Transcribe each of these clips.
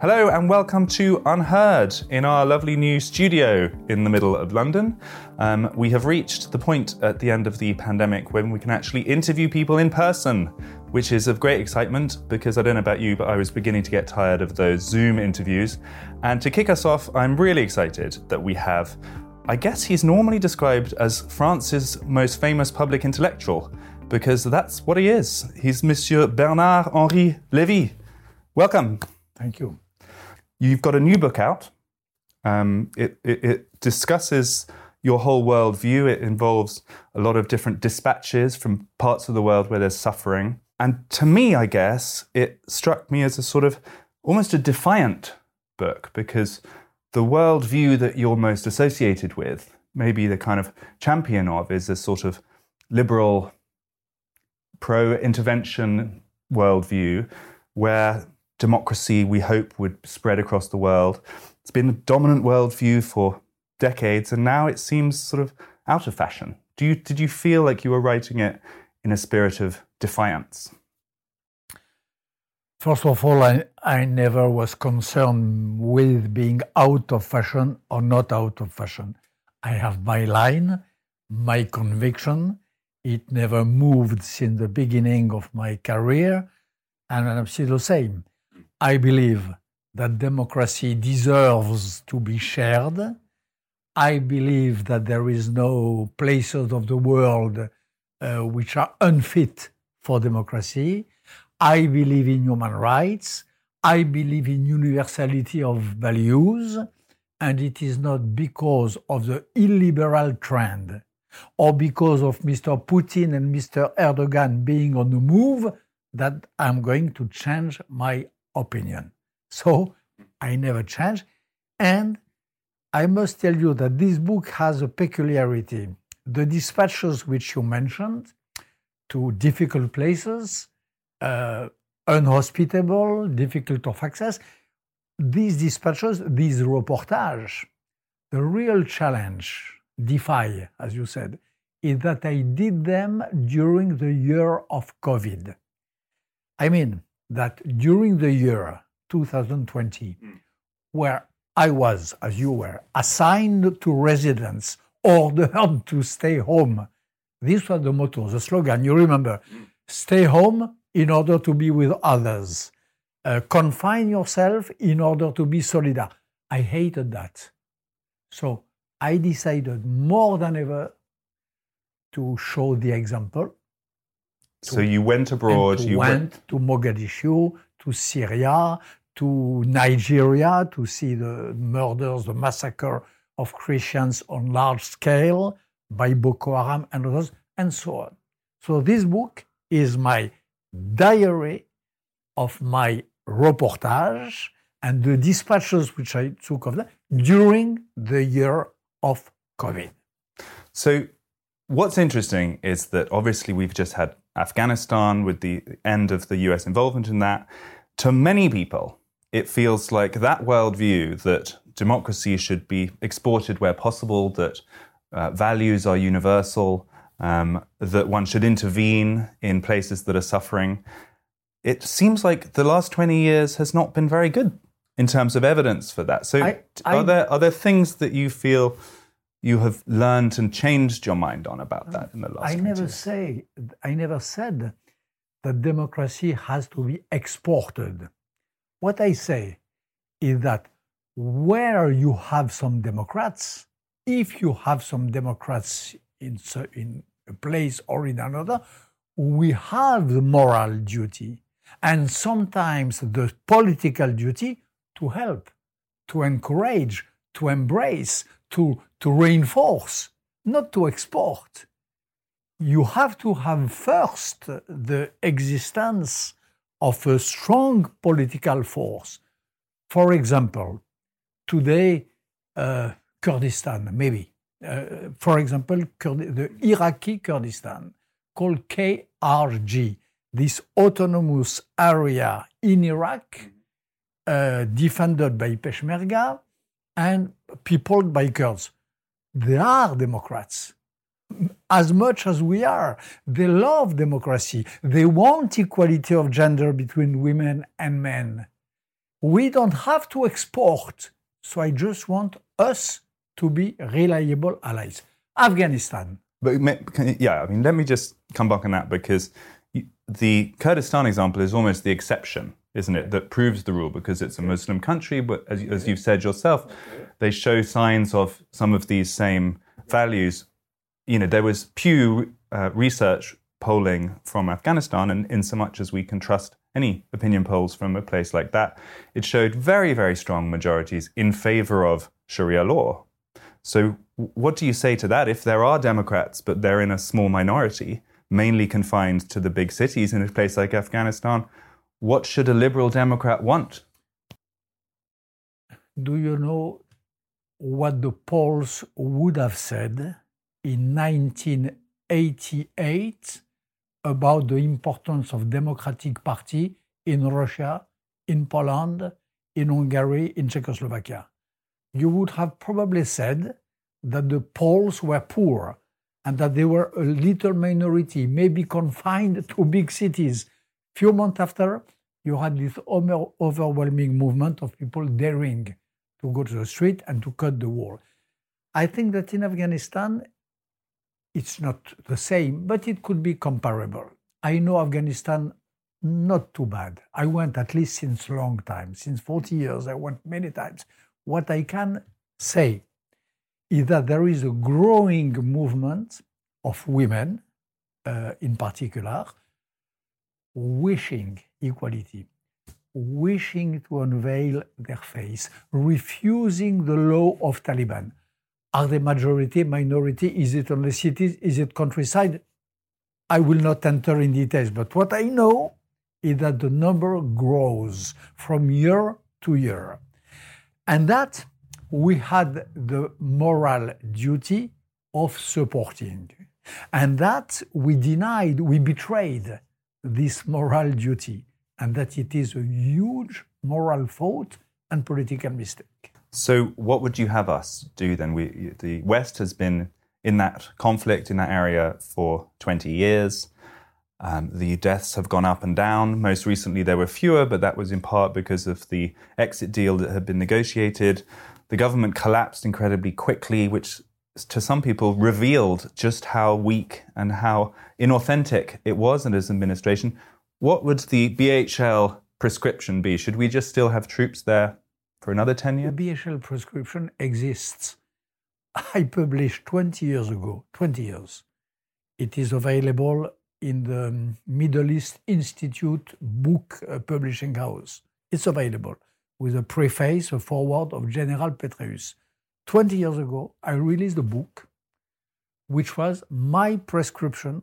Hello and welcome to Unheard in our lovely new studio in the middle of London. Um, we have reached the point at the end of the pandemic when we can actually interview people in person, which is of great excitement because I don't know about you, but I was beginning to get tired of those Zoom interviews. And to kick us off, I'm really excited that we have, I guess he's normally described as France's most famous public intellectual because that's what he is. He's Monsieur Bernard Henri Lévy. Welcome. Thank you. You've got a new book out. Um, it, it, it, discusses your whole worldview. It involves a lot of different dispatches from parts of the world where there's suffering. And to me, I guess, it struck me as a sort of almost a defiant book because the worldview that you're most associated with, maybe the kind of champion of, is a sort of liberal, pro intervention worldview where democracy we hope would spread across the world. It's been a dominant worldview for decades, and now it seems sort of out of fashion. Do you, did you feel like you were writing it in a spirit of defiance? First of all, I, I never was concerned with being out of fashion or not out of fashion. I have my line, my conviction. It never moved since the beginning of my career, and I'm still the same. I believe that democracy deserves to be shared. I believe that there is no places of the world uh, which are unfit for democracy. I believe in human rights. I believe in universality of values. And it is not because of the illiberal trend or because of Mr. Putin and Mr. Erdogan being on the move that I'm going to change my opinion. So I never change. And I must tell you that this book has a peculiarity. The dispatches which you mentioned to difficult places, uh, unhospitable, difficult of access, these dispatches, these reportages, the real challenge, defy, as you said, is that I did them during the year of COVID. I mean, that during the year 2020, mm. where I was, as you were, assigned to residence, or ordered to stay home, this was the motto, the slogan, you remember mm. stay home in order to be with others, uh, confine yourself in order to be solidar. I hated that. So I decided more than ever to show the example so you went abroad. you went, went to Mogadishu, to Syria, to Nigeria to see the murders, the massacre of Christians on large scale by Boko Haram and others, and so on. So this book is my diary of my reportage and the dispatches which I took of that during the year of COVID. So what's interesting is that obviously we've just had Afghanistan, with the end of the US involvement in that, to many people, it feels like that worldview that democracy should be exported where possible, that uh, values are universal, um, that one should intervene in places that are suffering. It seems like the last 20 years has not been very good in terms of evidence for that. So, I- I- are, there, are there things that you feel you have learned and changed your mind on about that in the last I never years? say, I never said that democracy has to be exported. What I say is that where you have some Democrats, if you have some Democrats in, in a place or in another, we have the moral duty and sometimes the political duty to help, to encourage, to embrace, to, to reinforce, not to export you have to have first the existence of a strong political force. For example, today, uh, Kurdistan, maybe. Uh, for example, Kurd- the Iraqi Kurdistan, called KRG, this autonomous area in Iraq, uh, defended by Peshmerga and peopled by Kurds. They are Democrats as much as we are. They love democracy. They want equality of gender between women and men. We don't have to export. So I just want us to be reliable allies. Afghanistan. But yeah, I mean, let me just come back on that because the Kurdistan example is almost the exception, isn't it? That proves the rule because it's a Muslim country, but as, as you've said yourself, they show signs of some of these same values. You know, there was Pew uh, research polling from Afghanistan, and in so much as we can trust any opinion polls from a place like that, it showed very, very strong majorities in favor of Sharia law. So, what do you say to that? If there are Democrats, but they're in a small minority, mainly confined to the big cities in a place like Afghanistan, what should a liberal Democrat want? Do you know what the polls would have said in 1988 about the importance of Democratic Party in Russia, in Poland, in Hungary, in Czechoslovakia? You would have probably said that the Poles were poor and that they were a little minority, maybe confined to big cities. Few months after, you had this overwhelming movement of people daring to go to the street and to cut the wall. I think that in Afghanistan, it's not the same, but it could be comparable. I know Afghanistan not too bad. I went at least since long time, since 40 years, I went many times. What I can say is that there is a growing movement of women, uh, in particular, wishing equality, wishing to unveil their face, refusing the law of Taliban. Are they majority, minority? Is it only cities? Is it countryside? I will not enter in details, but what I know is that the number grows from year to year. And that we had the moral duty of supporting. And that we denied, we betrayed this moral duty, and that it is a huge moral fault and political mistake. So, what would you have us do then? We, the West has been in that conflict in that area for 20 years. Um, the deaths have gone up and down. Most recently, there were fewer, but that was in part because of the exit deal that had been negotiated. The government collapsed incredibly quickly, which to some people revealed just how weak and how inauthentic it was in his administration. What would the BHL prescription be? Should we just still have troops there for another 10 years? The? BHL prescription exists. I published 20 years ago, 20 years. It is available in the Middle East Institute book uh, publishing house. It's available with a preface, a foreword of General Petraeus. 20 years ago, I released a book which was my prescription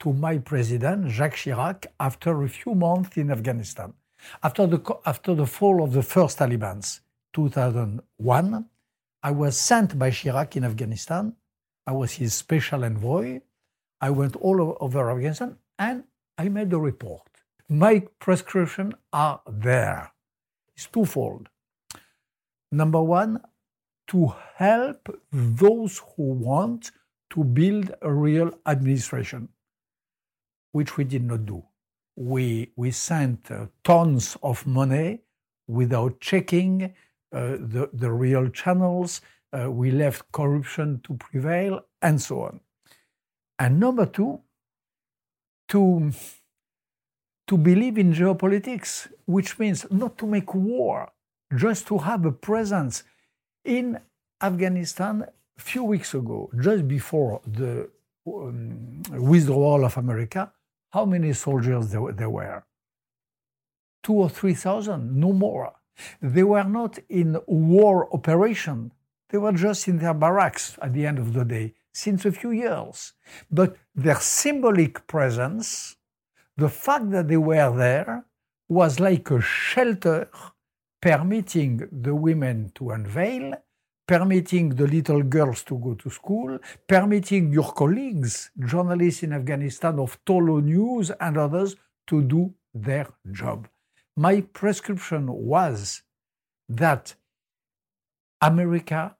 to my president, Jacques Chirac, after a few months in Afghanistan. After the, after the fall of the first Taliban's, 2001, I was sent by Chirac in Afghanistan. I was his special envoy. I went all over Afghanistan and I made a report. My prescriptions are there. It's twofold. Number one, to help those who want to build a real administration, which we did not do. We, we sent uh, tons of money without checking uh, the, the real channels. Uh, we left corruption to prevail, and so on. And number two, to, to believe in geopolitics, which means not to make war, just to have a presence in Afghanistan a few weeks ago, just before the um, withdrawal of America, how many soldiers there, there were? Two or three thousand, no more. They were not in war operation. They were just in their barracks at the end of the day since a few years. But their symbolic presence, the fact that they were there, was like a shelter permitting the women to unveil, permitting the little girls to go to school, permitting your colleagues, journalists in Afghanistan of Tolo News and others, to do their job. My prescription was that America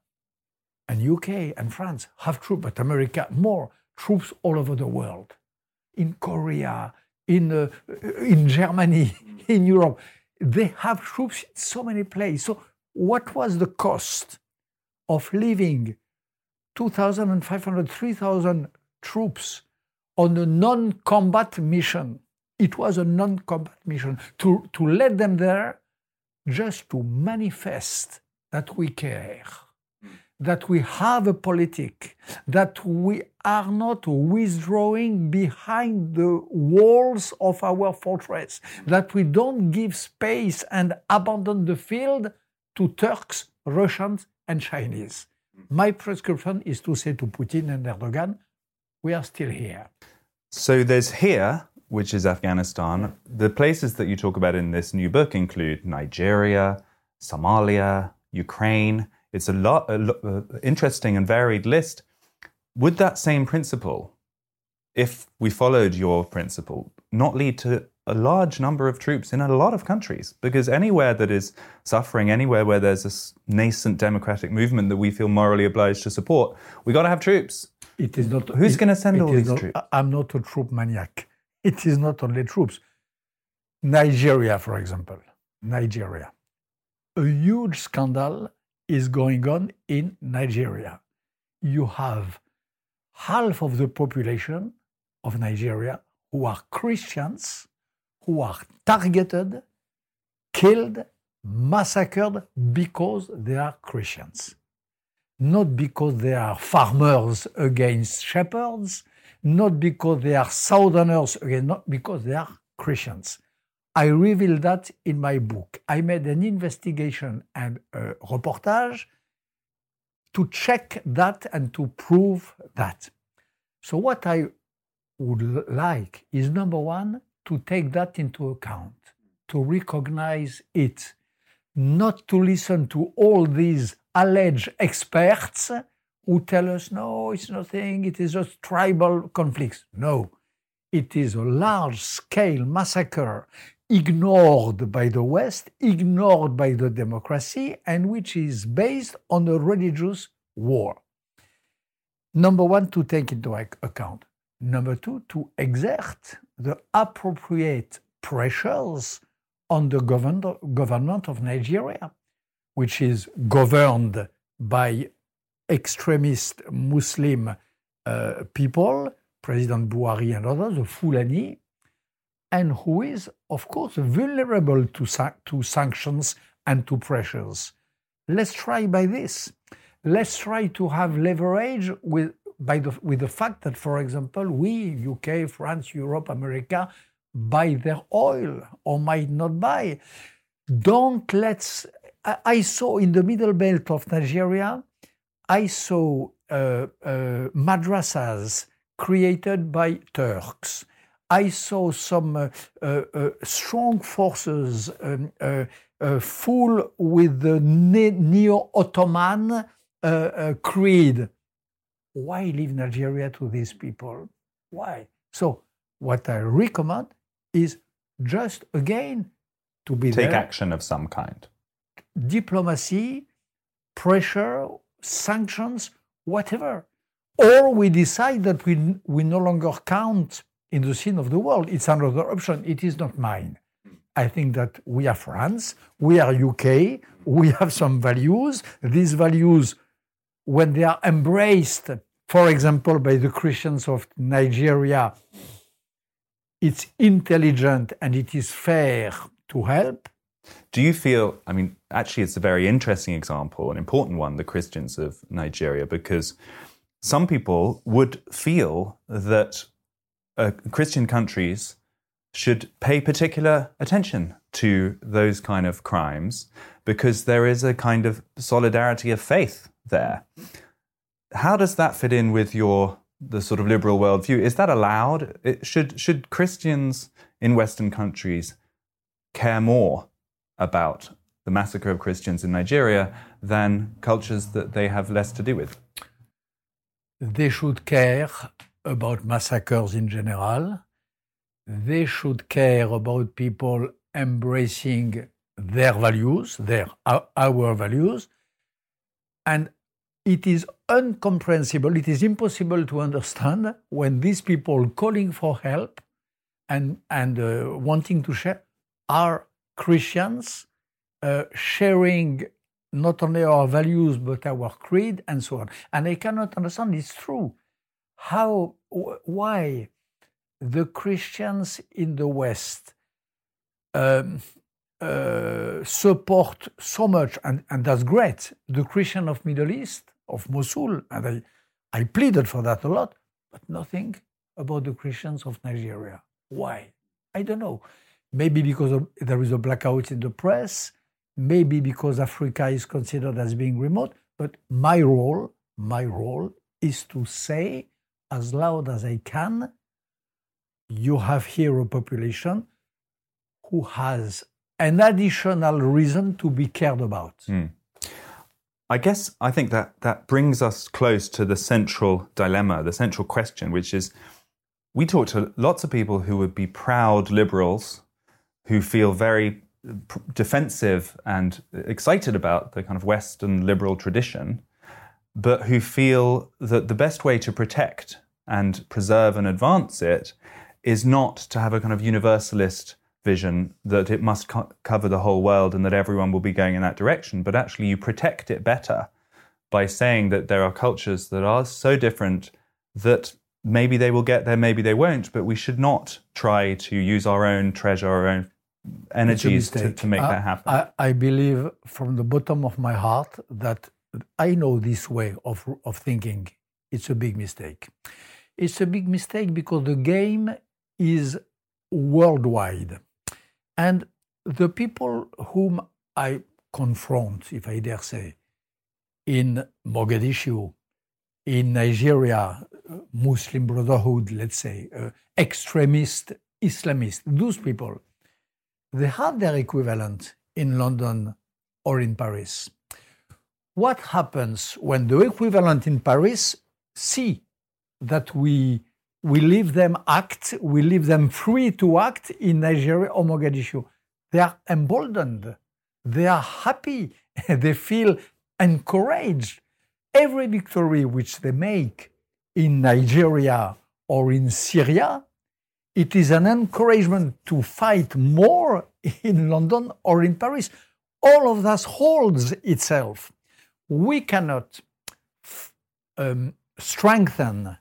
and UK and France have troops, but America more troops all over the world, in Korea, in, uh, in Germany, in Europe. They have troops in so many places. So, what was the cost of leaving 2,500, 3,000 troops on a non combat mission? It was a non combat mission to, to let them there just to manifest that we care hmm. that we have a politic, that we are not withdrawing behind the walls of our fortress, that we don't give space and abandon the field to Turks, Russians, and Chinese. My prescription is to say to Putin and Erdogan, we are still here. So there's here, which is Afghanistan. The places that you talk about in this new book include Nigeria, Somalia, Ukraine. It's a lot, a lo- uh, interesting and varied list. Would that same principle, if we followed your principle, not lead to a large number of troops in a lot of countries? Because anywhere that is suffering, anywhere where there's a nascent democratic movement that we feel morally obliged to support, we got to have troops. It is not. Who's going to send all these not, troops? I'm not a troop maniac. It is not only troops. Nigeria, for example, Nigeria, a huge scandal is going on in Nigeria. You have half of the population of Nigeria who are Christians, who are targeted, killed, massacred because they are Christians. Not because they are farmers against shepherds, not because they are southerners against, not because they are Christians. I reveal that in my book. I made an investigation and a reportage to check that and to prove that. So, what I would like is number one, to take that into account, to recognize it, not to listen to all these alleged experts who tell us, no, it's nothing, it is just tribal conflicts. No, it is a large scale massacre ignored by the West, ignored by the democracy, and which is based on a religious war. Number one, to take into account. Number two, to exert the appropriate pressures on the government of Nigeria, which is governed by extremist Muslim uh, people, President Buhari and others, the Fulani, and who is, of course, vulnerable to, to sanctions and to pressures. Let's try by this. Let's try to have leverage with, by the, with the fact that, for example, we, UK, France, Europe, America, buy their oil or might not buy. Don't let's. I saw in the middle belt of Nigeria, I saw uh, uh, madrasas created by Turks I saw some uh, uh, uh, strong forces um, uh, uh, full with the ne- neo Ottoman uh, creed. Why leave Nigeria to these people? Why? So, what I recommend is just again to be take there. action of some kind. Diplomacy, pressure, sanctions, whatever. Or we decide that we, we no longer count in the scene of the world. It's another option. It is not mine. Hmm. I think that we are France, we are UK, we have some values. These values, when they are embraced, for example, by the Christians of Nigeria, it's intelligent and it is fair to help. Do you feel, I mean, actually, it's a very interesting example, an important one, the Christians of Nigeria, because some people would feel that uh, Christian countries should pay particular attention to those kind of crimes because there is a kind of solidarity of faith there. How does that fit in with your the sort of liberal worldview? Is that allowed? It, should should Christians in Western countries care more about the massacre of Christians in Nigeria than cultures that they have less to do with? They should care about massacres in general. They should care about people embracing their values, their our values, and it is incomprehensible. It is impossible to understand when these people calling for help and and uh, wanting to share are Christians uh, sharing not only our values but our creed and so on. And I cannot understand. It's true. How? Why? The Christians in the West um, uh, support so much, and, and that's great. The Christian of Middle East, of Mosul, and I, I pleaded for that a lot, but nothing about the Christians of Nigeria. Why? I don't know. Maybe because of, there is a blackout in the press, maybe because Africa is considered as being remote. But my role, my role is to say as loud as I can, you have here a population who has an additional reason to be cared about. Mm. I guess I think that that brings us close to the central dilemma, the central question, which is we talk to lots of people who would be proud liberals who feel very defensive and excited about the kind of Western liberal tradition, but who feel that the best way to protect and preserve and advance it is not to have a kind of universalist vision that it must co- cover the whole world and that everyone will be going in that direction, but actually you protect it better by saying that there are cultures that are so different that maybe they will get there, maybe they won't, but we should not try to use our own treasure, our own energies to, to, make I, that happen? I, I, believe from the bottom of my heart that I know this way of, of thinking. It's a big mistake. It's a big mistake because the game is worldwide. And the people whom I confront, if I dare say, in Mogadishu, in Nigeria, Muslim Brotherhood, let's say, uh, extremist Islamists, those people, they have their equivalent in London or in Paris. What happens when the equivalent in Paris see that we, we leave them act, we leave them free to act in Nigeria or Mogadishu? They are emboldened, they are happy, they feel encouraged. Every victory which they make in Nigeria or in Syria it is an encouragement to fight more in London or in Paris. All of that holds itself. We cannot um, strengthen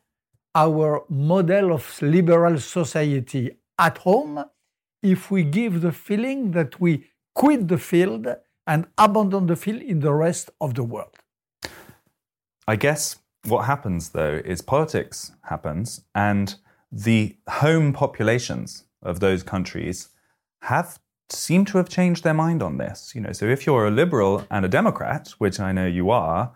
our model of liberal society at home if we give the feeling that we quit the field and abandon the field in the rest of the world. I guess what happens though is politics happens and the home populations of those countries have seem to have changed their mind on this. You know, so if you're a liberal and a Democrat, which I know you are,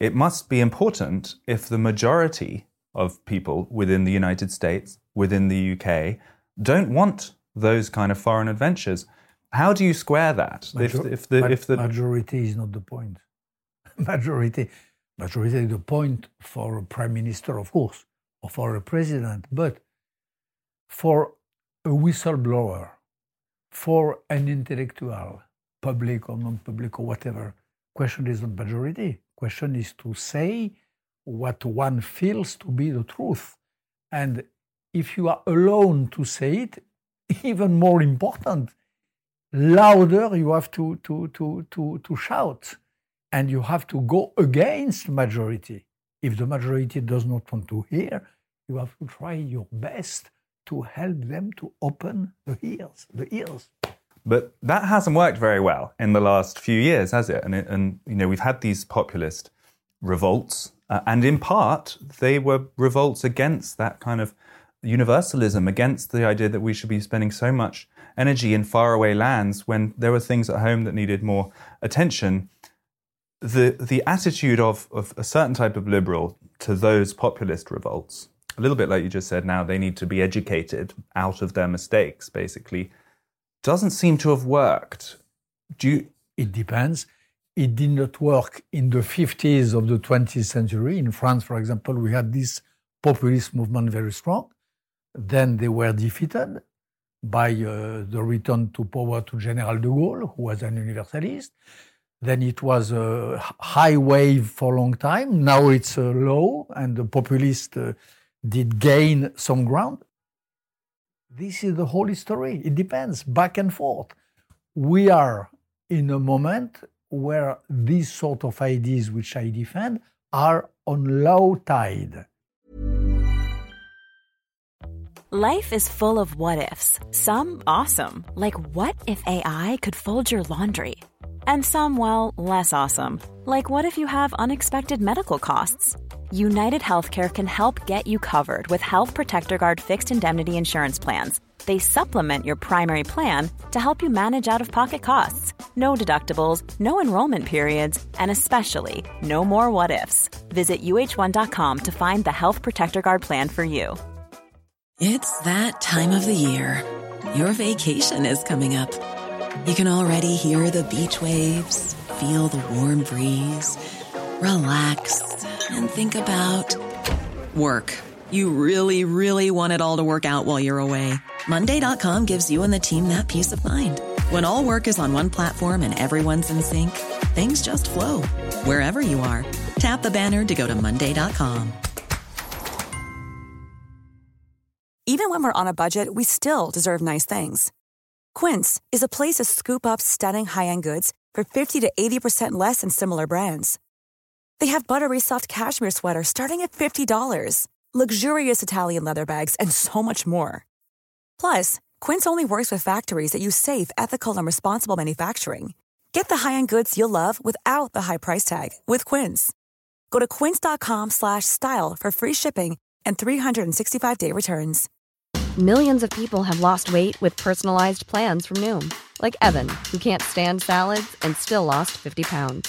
it must be important if the majority of people within the United States, within the UK, don't want those kind of foreign adventures. How do you square that? Major- if, if, the, if the majority is not the point, majority, majority is the point for a prime minister, of course or for a president, but for a whistleblower, for an intellectual, public or non public or whatever, Question is not majority. Question is to say what one feels to be the truth. And if you are alone to say it, even more important, louder you have to, to, to, to, to shout and you have to go against majority. If the majority does not want to hear, you have to try your best to help them to open the ears, the ears. But that hasn't worked very well in the last few years, has it? And, and you know, we've had these populist revolts, uh, and in part, they were revolts against that kind of universalism, against the idea that we should be spending so much energy in faraway lands when there were things at home that needed more attention. The the attitude of, of a certain type of liberal to those populist revolts, a little bit like you just said now, they need to be educated out of their mistakes, basically, doesn't seem to have worked. Do you, it depends. It did not work in the 50s of the 20th century. In France, for example, we had this populist movement very strong. Then they were defeated by uh, the return to power to General de Gaulle, who was an universalist. Then it was a high wave for a long time. Now it's uh, low, and the populist uh, did gain some ground. This is the whole story. It depends, back and forth. We are in a moment where these sort of ideas which I defend are on low tide. Life is full of what ifs. Some awesome, like what if AI could fold your laundry? And some, well, less awesome, like what if you have unexpected medical costs? United Healthcare can help get you covered with Health Protector Guard fixed indemnity insurance plans they supplement your primary plan to help you manage out of pocket costs. No deductibles, no enrollment periods, and especially no more what ifs. Visit uh1.com to find the Health Protector Guard plan for you. It's that time of the year. Your vacation is coming up. You can already hear the beach waves, feel the warm breeze, relax, and think about work. You really, really want it all to work out while you're away. Monday.com gives you and the team that peace of mind. When all work is on one platform and everyone's in sync, things just flow wherever you are. Tap the banner to go to Monday.com. Even when we're on a budget, we still deserve nice things. Quince is a place to scoop up stunning high end goods for 50 to 80% less than similar brands. They have buttery soft cashmere sweaters starting at $50, luxurious Italian leather bags, and so much more. Plus, Quince only works with factories that use safe, ethical, and responsible manufacturing. Get the high-end goods you'll love without the high price tag with Quince. Go to quince.com/style for free shipping and 365-day returns. Millions of people have lost weight with personalized plans from Noom, like Evan, who can't stand salads and still lost 50 pounds.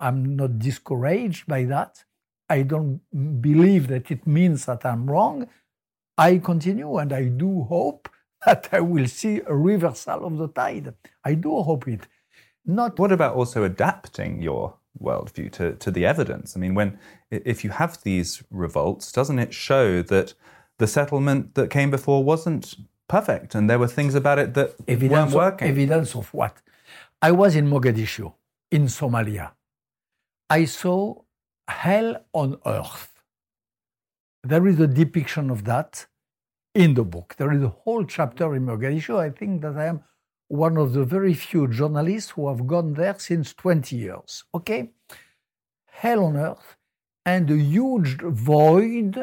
I'm not discouraged by that. I don't believe that it means that I'm wrong. I continue and I do hope that I will see a reversal of the tide. I do hope it. Not what about also adapting your worldview to, to the evidence? I mean, when if you have these revolts, doesn't it show that the settlement that came before wasn't perfect and there were things about it that evidence weren't working? Of, evidence of what? I was in Mogadishu, in Somalia. I saw hell on earth. There is a depiction of that in the book. There is a whole chapter in Mogadishu. I think that I am one of the very few journalists who have gone there since 20 years. Okay? Hell on earth and a huge void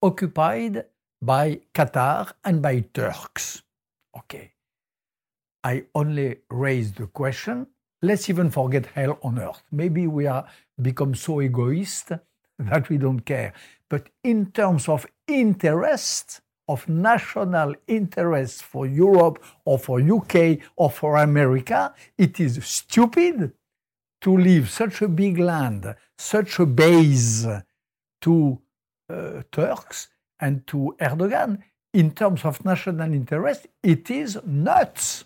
occupied by Qatar and by Turks. Okay. I only raised the question let's even forget hell on earth. Maybe we are become so egoist that we don't care. But in terms of interest, of national interest for Europe or for UK or for America, it is stupid to leave such a big land, such a base to uh, Turks and to Erdogan in terms of national interest, it is nuts.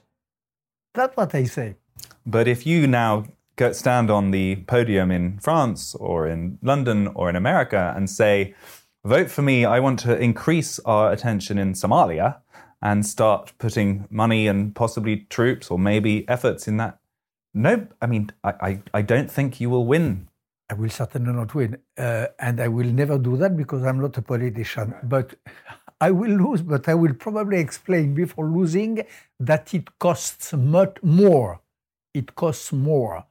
That's what I say. But if you now stand on the podium in France or in London or in America and say, vote for me, I want to increase our attention in Somalia and start putting money and possibly troops or maybe efforts in that. No, I mean, I, I, I don't think you will win. I will certainly not win. Uh, and I will never do that because I'm not a politician. But I will lose, but I will probably explain before losing that it costs much more. It costs more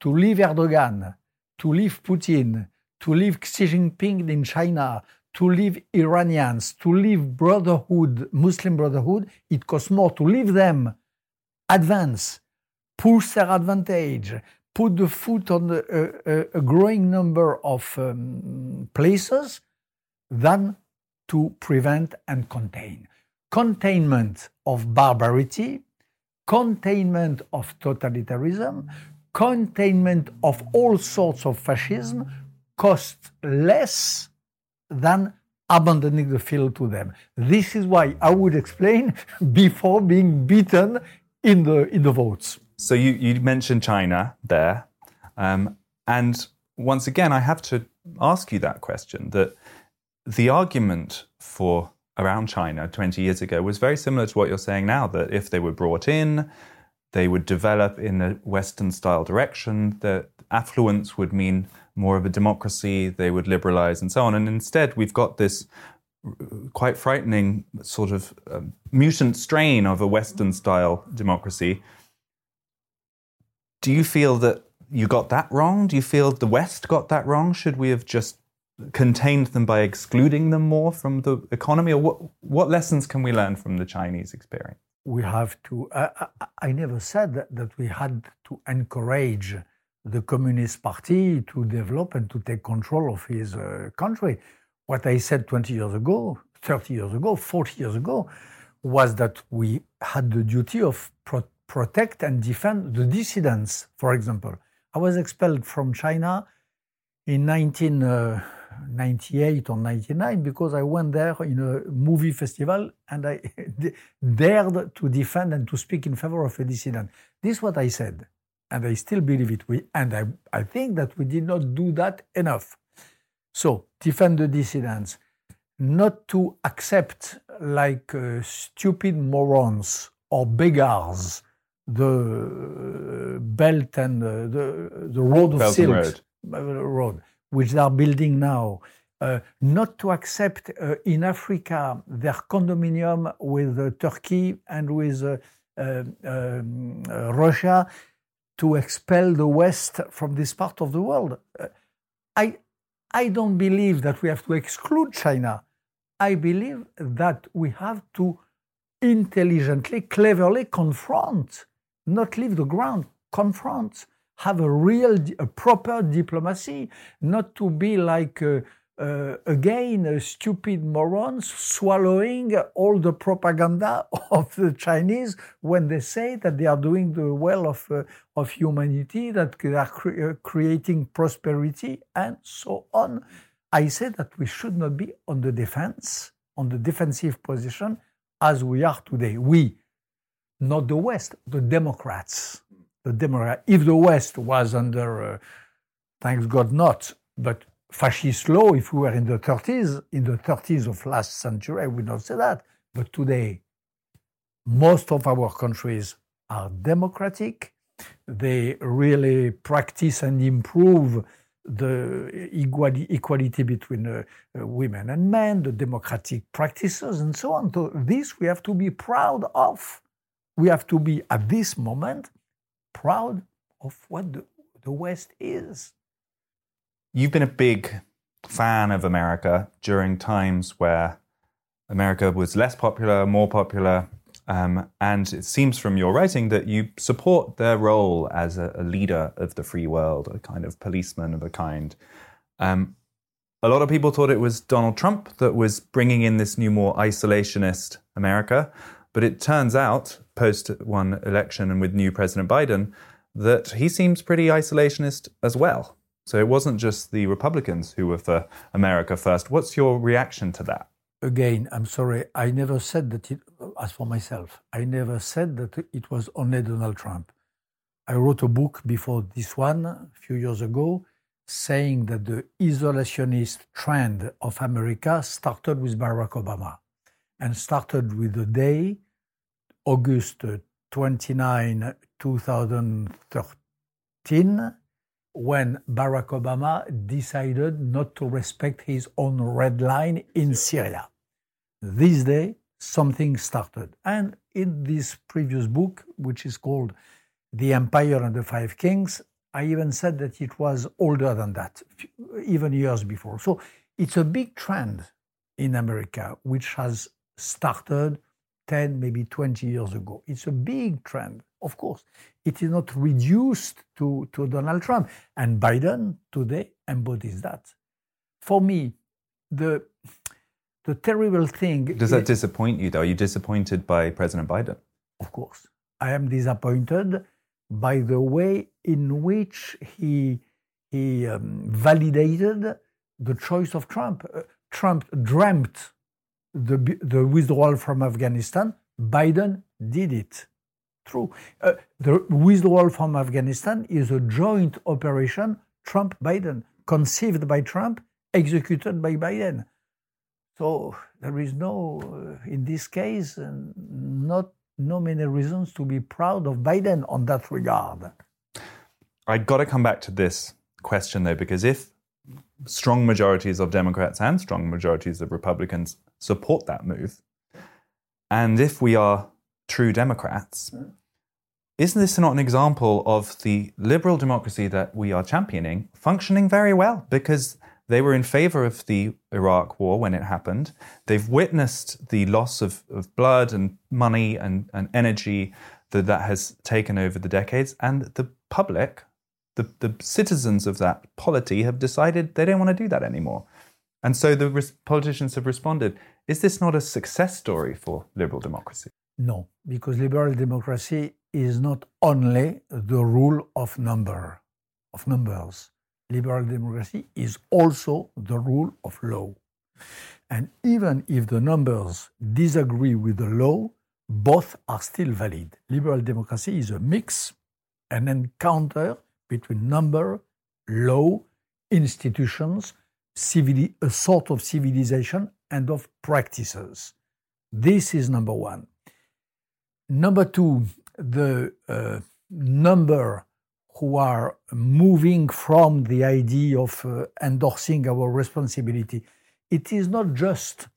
to leave Erdogan, to leave Putin, to leave Xi Jinping in China, to leave Iranians, to leave Brotherhood, Muslim Brotherhood, it costs more to leave them, advance, push their advantage, put the foot on the, uh, uh, a growing number of um, places than to prevent and contain. Containment of barbarity, containment of totalitarianism, containment of all sorts of fascism costs less than abandoning the field to them. This is why I would explain before being beaten in the in the votes. So you, you mentioned China there, um, and once again, I have to ask you that question. That the argument for around China 20 years ago was very similar to what you're saying now. That if they were brought in, they would develop in a Western style direction. That affluence would mean more of a democracy, they would liberalize and so on. And instead, we've got this quite frightening sort of um, mutant strain of a Western style democracy. Do you feel that you got that wrong? Do you feel the West got that wrong? Should we have just contained them by excluding them more from the economy? Or what, what lessons can we learn from the Chinese experience? We have to. I, I, never said that, that we had to encourage the Communist Party to develop and to take control of his uh, country. What I said 20 years ago, 30 years ago, 40 years ago, was that we had the duty of pro- protect and defend the dissidents, for example. I was expelled from China in 1998 uh, or 99 because I went there in a movie festival and I dared to defend and to speak in favor of a dissident. This is what I said and I still believe it. We, and I, I think that we did not do that enough. So, defend the dissidents, not to accept like uh, stupid morons or beggars the uh, belt and uh, the, the road of belt silk road. Road, which they are building now. Uh, not to accept uh, in Africa their condominium with uh, Turkey and with um, Russia to expel the West from this part of the world. Uh, I, I don't believe that we have to exclude China. I believe that we have to intelligently, cleverly confront, not leave the ground, confront, have a real, a proper diplomacy, not to be like uh, uh, again, uh, stupid morons swallowing all the propaganda of the Chinese when they say that they are doing the well of, uh, of humanity, that they are cre- uh, creating prosperity, and so on. I say that we should not be on the defense, on the defensive position as we are today. We, not the West, the Democrats. The Democrat. If the West was under, uh, thanks God not, but fascist law if we were in the 30s, in the 30s of last century, I would not say that. But today, most of our countries are democratic. They really practice and improve the equality between uh, women and men, the democratic practices, and so on. So, this we have to be proud of. We have to be, at this moment, proud of what the, the West is. You've been a big fan of America during times where America was less popular, more popular, um, and it seems from your writing that you support their role as a, a, leader of the free world, a kind of policeman of a kind. Um, a lot of people thought it was Donald Trump that was bringing in this new, more isolationist America. But it turns out, post one election and with new President Biden, that he seems pretty isolationist as well. So it wasn't just the Republicans who were for America first. What's your reaction to that? Again, I'm sorry, I never said that it, as for myself, I never said that it was only Donald Trump. I wrote a book before this one a few years ago saying that the isolationist trend of America started with Barack Obama and started with the day, August uh, 29, 2013, when Barack Obama decided not to respect his own red line in Syria. This day, something started. And in this previous book, which is called The Empire and the Five Kings, I even said that it was older than that, even years before. So it's a big trend in America, which has started 10, maybe 20 years ago. It's a big trend, of course. It is not reduced to, to Donald Trump. And Biden today embodies that. For me, the, the terrible thing. Does that disappoint you, though? Are you disappointed by President Biden? Of course. I am disappointed by the way in which he, he um, validated the choice of Trump. Uh, Trump dreamt the, the withdrawal from Afghanistan. Biden did it. True. Uh, the withdrawal from Afghanistan is a joint operation Trump Biden, conceived by Trump, executed by Biden. So there is no, uh, in this case, uh, not no many reasons to be proud of Biden on that regard. I got to come back to this question though, because if strong majorities of Democrats and strong majorities of Republicans support that move, and if we are true Democrats, mm. isn't this not an example of the liberal democracy that we are championing functioning very well? Because they were in favor of the Iraq war when it happened. They've witnessed the loss of, of blood and money and, and energy that that has taken over the decades. And the public, the, the citizens of that polity, have decided they don't want to do that anymore. And so the res- politicians have responded. Is this not a success story for liberal democracy? No, because liberal democracy is not only the rule of number, of numbers liberal democracy is also the rule of law. And even if the numbers disagree with the law, both are still valid. Liberal democracy is a mix, an encounter between number, law, institutions, civili- a sort of civilization, and of practices. This is number one. Number two, the uh, number who are moving from the idea of uh, endorsing our responsibility. It is not just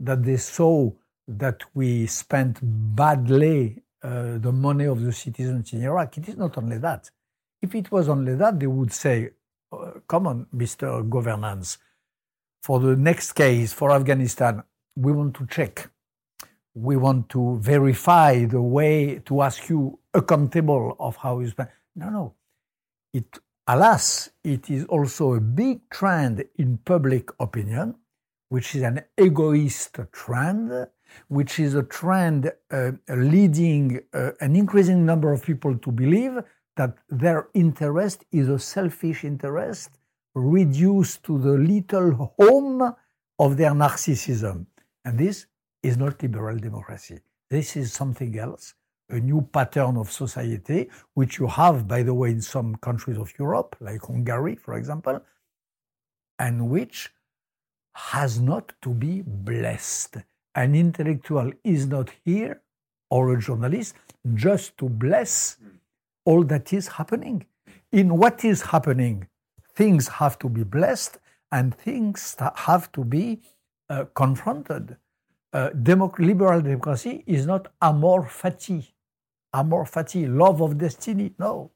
that they saw that we spent badly uh, the money of the citizens in Iraq. It is not only that. If it was only that, they would say, uh, come on, Mr. Governance, for the next case, for Afghanistan, we want to check. We want to verify the way to ask you accountable of how you spend. No, no. It, alas, it is also a big trend in public opinion, which is an egoist trend, which is a trend uh, leading uh, an increasing number of people to believe that their interest is a selfish interest reduced to the little home of their narcissism. And this is not liberal democracy. This is something else a new pattern of society, which you have, by the way, in some countries of Europe, like Hungary, for example, and which has not to be blessed. An intellectual is not here, or a journalist, just to bless hmm. all that is happening. In what is happening, things have to be blessed and things have to be uh, confronted. Uh, liberal democracy is not amor fati amor fati, love of destiny. No.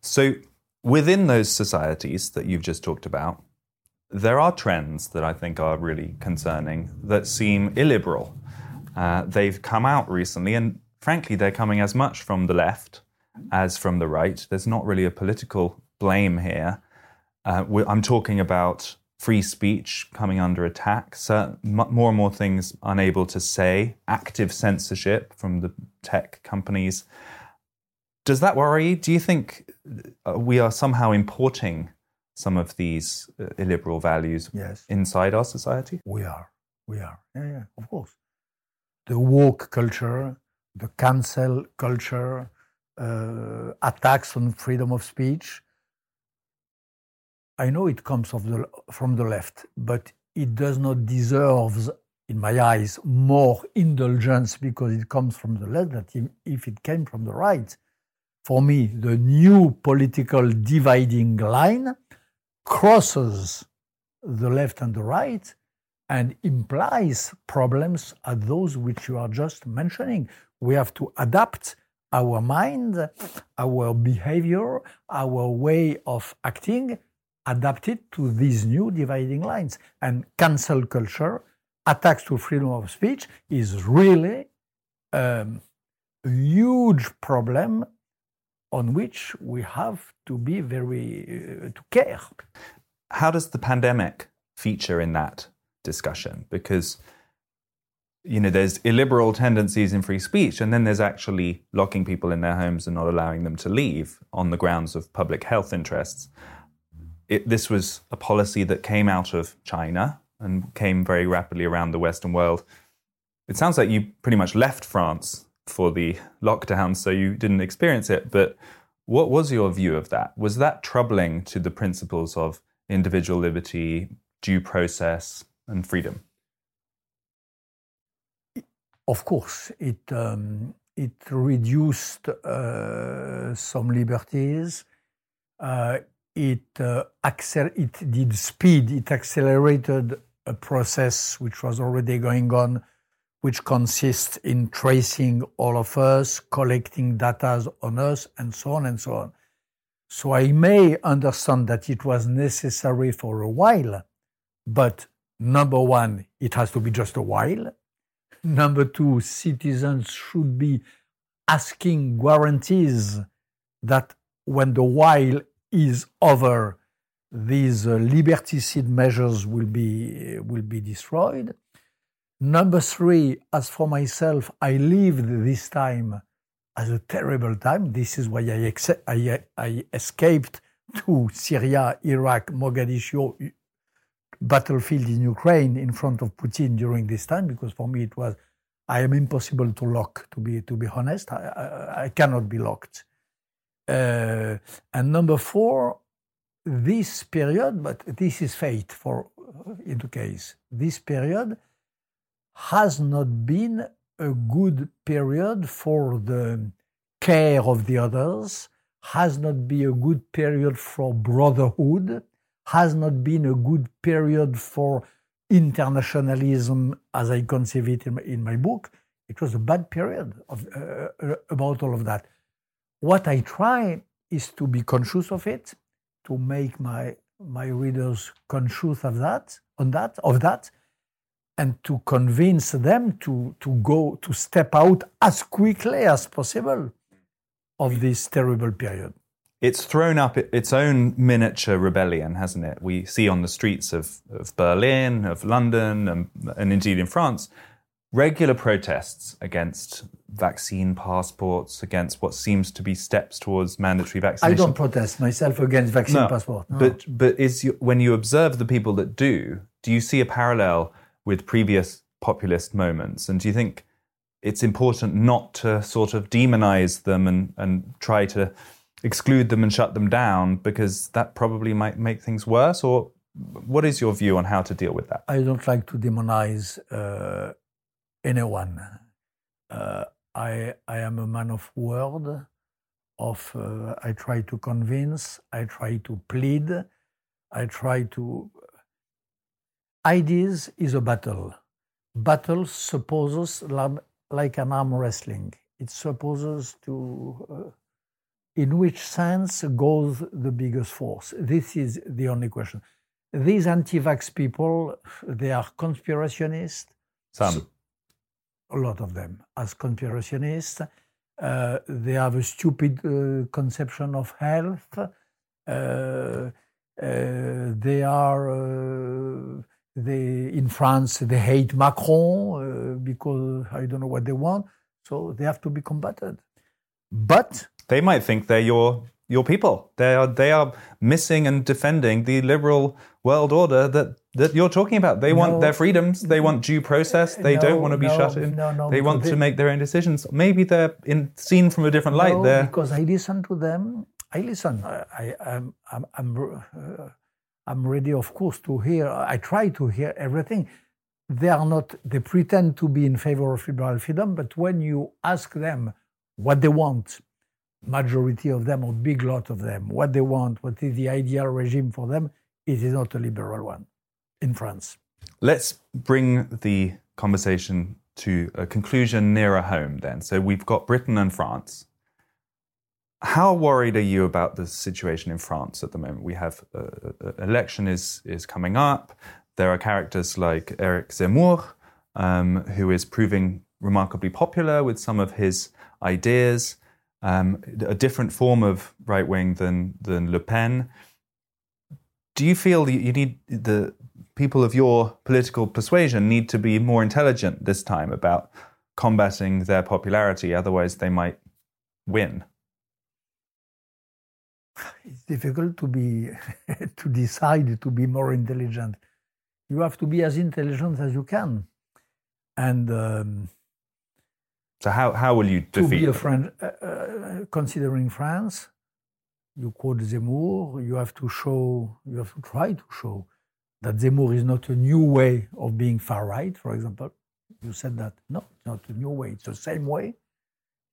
So, within those societies that you've just talked about, there are trends that I think are really concerning that seem illiberal. Uh, they've come out recently, and frankly, they're coming as much from the left as from the right. There's not really a political blame here. Uh, I'm talking about free speech coming under attack, so more and more things unable to say, active censorship from the tech companies. Does that worry you? Do you think uh, we are somehow importing some of these uh, illiberal values Yes. inside our society? We are. We are. Yeah, yeah, of course. The woke culture, the cancel culture, uh, attacks on freedom of speech. I know it comes from the, from the left, but it does not deserve, in my eyes, more indulgence because it comes from the left than if it came from the right. For me, the new political dividing line crosses the left and the right and implies problems are those which you are just mentioning. We have to adapt our mind, our behavior, our way of acting, adapt it to these new dividing lines. And cancel culture, attacks to freedom of speech, is really um, a huge problem on which we have to be very uh, to care. How does the pandemic feature in that discussion? Because you know, there's illiberal tendencies in free speech, and then there's actually locking people in their homes and not allowing them to leave on the grounds of public health interests. It, this was a policy that came out of China and came very rapidly around the Western world. It sounds like you pretty much left France for the lockdown, so you didn't experience it. But what was your view of that? Was that troubling to the principles of individual liberty, due process, and freedom? Of course, it um, it reduced uh, some liberties. Uh, it uh, it did speed. It accelerated a process which was already going on, which consists in tracing all of us, collecting data on us, and so on and so on. So I may understand that it was necessary for a while, but number one, it has to be just a while. Number two, citizens should be asking guarantees that when the while is over, these uh, liberticide measures will be, will be destroyed. Number three, as for myself, I lived this time as a terrible time. This is why I, I, I escaped to Syria, Iraq, Mogadishu, battlefield in Ukraine in front of Putin during this time, because for me it was, I am impossible to lock, to be, to be honest. I, I, I cannot be locked. Uh, and number four, this period, but this is fate for in the case, this period has not been a good period for the care of the others, has not been a good period for brotherhood, has not been a good period for internationalism as I conceive it in my, in my book. It was a bad period of, uh, about all of that. What I try is to be conscious of it, to make my my readers conscious of that, on that, of that, and to convince them to, to go to step out as quickly as possible of mm. this terrible period. It's thrown up its own miniature rebellion, hasn't it? We see on the streets of, of Berlin, of London, and, and indeed in France, regular protests against vaccine passports, against what seems to be steps towards mandatory vaccination. I don't protest myself against vaccine no, passport. No. But but is you, when you observe the people that do, do you see a parallel with previous populist moments? And do you think it's important not to sort of demonize them and, and try to exclude them and shut them down because that probably might make things worse? Or what is your view on how to deal with that? I don't like to demonize uh, anyone. Uh, I, I am a man of word. Of uh, I try to convince. I try to plead. I try to. Ideas is a battle. Battle supposes like an arm wrestling. It supposes to. Uh, in which sense goes the biggest force? This is the only question. These anti-vax people, they are conspirationists. Some a lot of them as conspirationists. Uh, they have a stupid uh, conception of health. Uh, they are they in France they hate Macron because I don't know what they want. So they have to be combated. But they might think they're your your people. They are they are missing and defending the liberal world order that that you're talking about. They want their freedoms. They want due process. They No, don't want to be no, shut in. no, no, they want to make their own decisions. Maybe they're in, seen from a different light. No, they're because I listen to them. I listen. I, I, I'm, I'm, I'm, uh, I'm ready, of course, to hear. I try to hear everything. They are not. They pretend to be in favor of liberal freedom, but when you ask them what they want, majority of them or big lot of them, what they want, what is the ideal regime for them, it is not a liberal one in France. Let's bring the conversation to a conclusion nearer home then. So we've got Britain and France. How worried are you about the situation in France at the moment? We have uh, uh, election is is coming up. There are characters like Eric Zemmour, um, who is proving remarkably popular with some of his ideas, um, a different form of right wing than than Le Pen. Do you feel you need the people of your political persuasion need to be more intelligent this time about combating their popularity? Otherwise, they might win. it's difficult to be to decide to be more intelligent. You have to be as intelligent as you can, and um, So how how will you defeat? to be a friend, uh, uh, considering France, you quote Zemmour. You have to show, you have to try to show that Zemmour is not a new way of being far right. For example, you said that no, it's not a new way. It's the same way.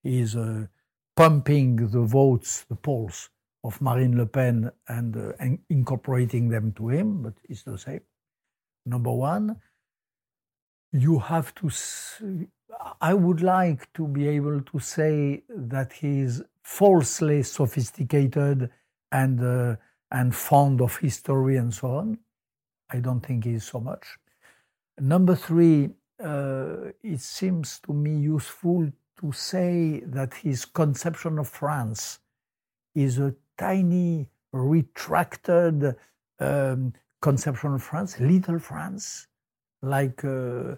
He's uh, pumping the votes, the polls of Marine Le Pen and, uh, and incorporating them to him, but it's the same. Number one, you have to. I would like to be able to say that he is falsely sophisticated and uh, and fond of history and so on. I don't think he's so much. Number three, uh, it seems to me useful to say that his conception of France is a tiny, retracted um, conception of France, little France, like uh,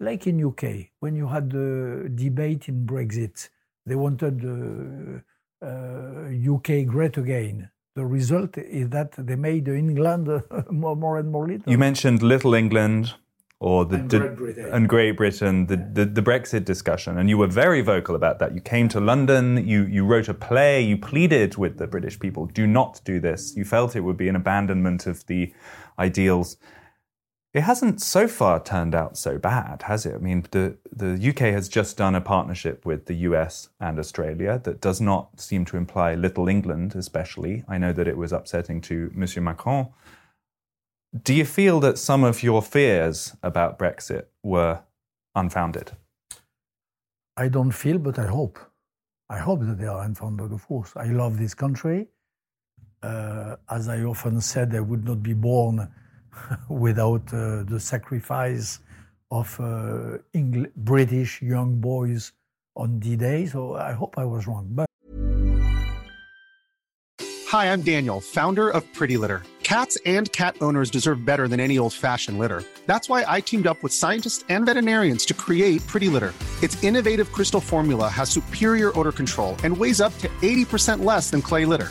like in UK when you had the debate in Brexit, they wanted uh, uh, UK great again. The result is that they made England more, more and more little. You mentioned Little England or the And the- Great Britain. and Great Britain, the, the the Brexit discussion, and you were very vocal about that. You came to London, you you wrote a play, you pleaded with the British people, do not do this. You felt it would be an abandonment of the ideals. It hasn't so far turned out so bad, has it? I mean, the, the UK has just done a partnership with the US and Australia that does not seem to imply Little England, especially. I know that it was upsetting to Monsieur Macron. Do you feel that some of your fears about Brexit were unfounded? I don't feel, but I hope. I hope that they are unfounded, of course. I love this country. Uh, as I often said, I would not be born without uh, the sacrifice of uh, British young boys on D-Day. So I hope I was wrong. But Hi, I'm Daniel, founder of Pretty Litter. Cats and cat owners deserve better than any old fashioned litter. That's why I teamed up with scientists and veterinarians to create Pretty Litter. Its innovative crystal formula has superior odor control and weighs up to 80% less than clay litter.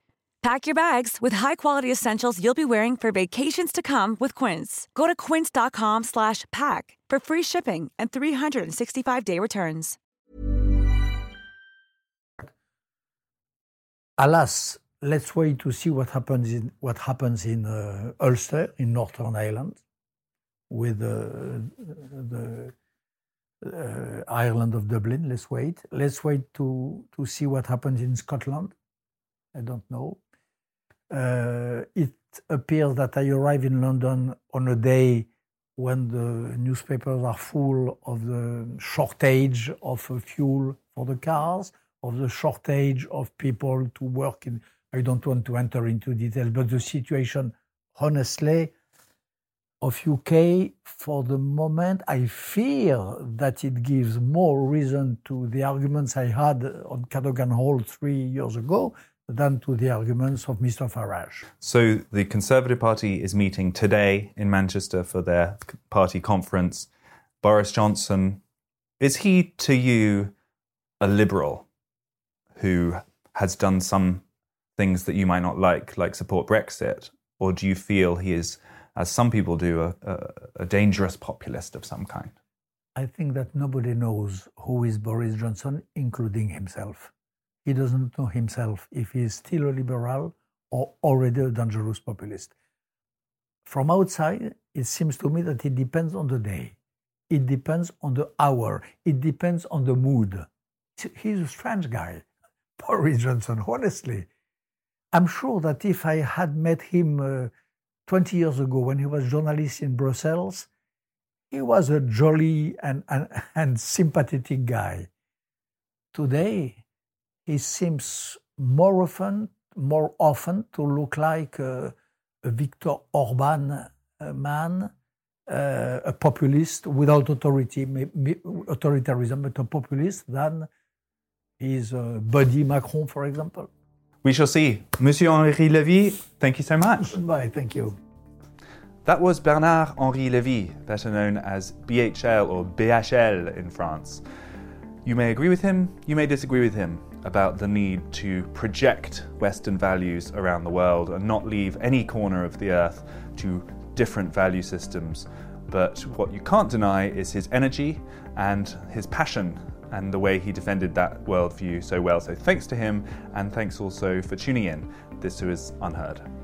Pack your bags with high-quality essentials you'll be wearing for vacations to come with Quince. Go to quince.com slash pack for free shipping and 365-day returns. Alas, let's wait to see what happens in what happens in uh, Ulster in Northern Ireland with uh, the uh, Ireland of Dublin. Let's wait. Let's wait to to see what happens in Scotland. I don't know. Uh, it appears that I arrive in London on a day when the newspapers are full of the shortage of fuel for the cars, of the shortage of people to work in. I don't want to enter into details, but the situation, honestly, of UK for the moment, I fear that it gives more reason to the arguments I had on Cadogan Hall three years ago than to the arguments of Mr. Farage. So the Conservative Party is meeting today in Manchester for their party conference. Boris Johnson, is he to you a liberal who has done some things that you might not like, like support Brexit? Or do you feel he is, as some people do, a, a, a dangerous populist of some kind? I think that nobody knows who is Boris Johnson, including himself he doesn't know himself if he is still a liberal or already a dangerous populist. From outside, it seems to me that it depends on the day. It depends on the hour. It depends on the mood. He's a strange guy, Boris Johnson, honestly. I'm sure that if I had met him uh, 20 years ago when he was journalist in Brussels, he was a jolly and, and, and sympathetic guy. Today, he seems more often, more often to look like a, a Viktor Orban man, uh, a populist without authority, authoritarianism, but a populist than his uh, buddy Macron, for example. We shall see. Monsieur Henri Levy, thank you so much. Bye, thank you. That was Bernard Henri Levy, better known as BHL or BHL in France. You may agree with him, you may disagree with him about the need to project Western values around the world and not leave any corner of the earth to different value systems. But what you can't deny is his energy and his passion and the way he defended that worldview so well. So thanks to him, and thanks also for tuning in. This is UnHerd.